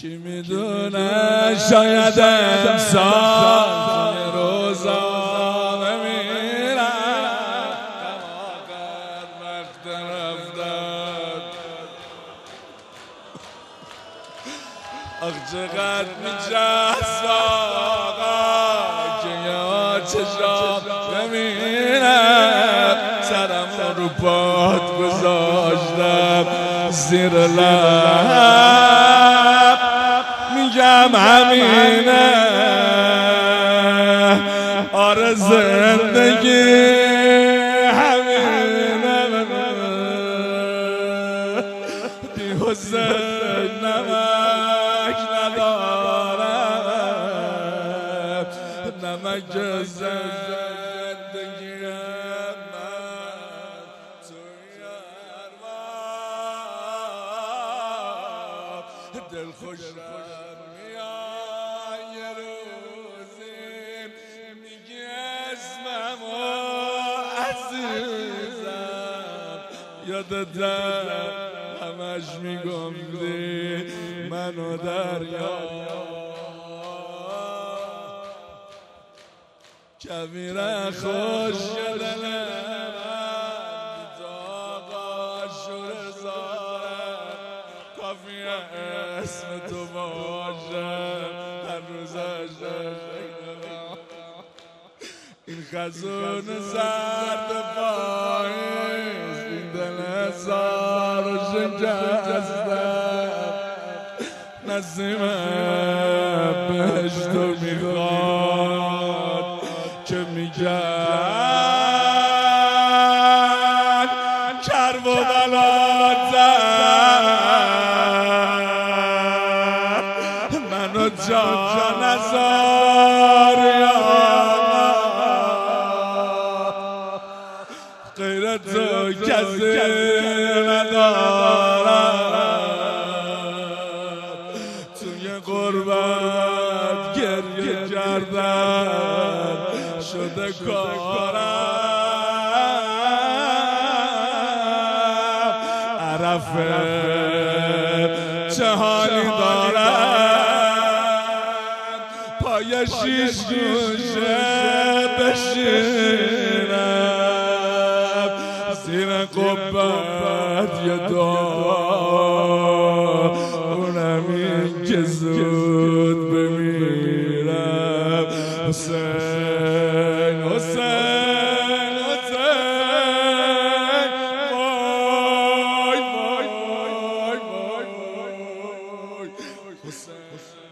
کی می‌دونه شاید امسال روزا آخ چقدر میجست آقا که یا چشا بمیرم سرم رو پاد گذاشتم. زیر لب. میگم همینه. آره زندگی همینه. حسین نمک ندارم. نمک زندگی دل خوشم عزیزم یادتم همش میگمدی منو دریا. کبیره خوش دلم داغا شور زارم کافی اسم تو باشم هر روز این خزون سرد پاییز. این دل سار و شکستم نسیم بهشتو می‌خواد. که میگن؟ کرب و بلاتر منو جا نزار. کسی ندارم. توی قربت گریه کردن. شده کارم. عرفه چه حالی دارم. پای شیش گوشه بشینم زیر قبت یدا اونم این که زود بمیرم وای وای وای وای وای حسین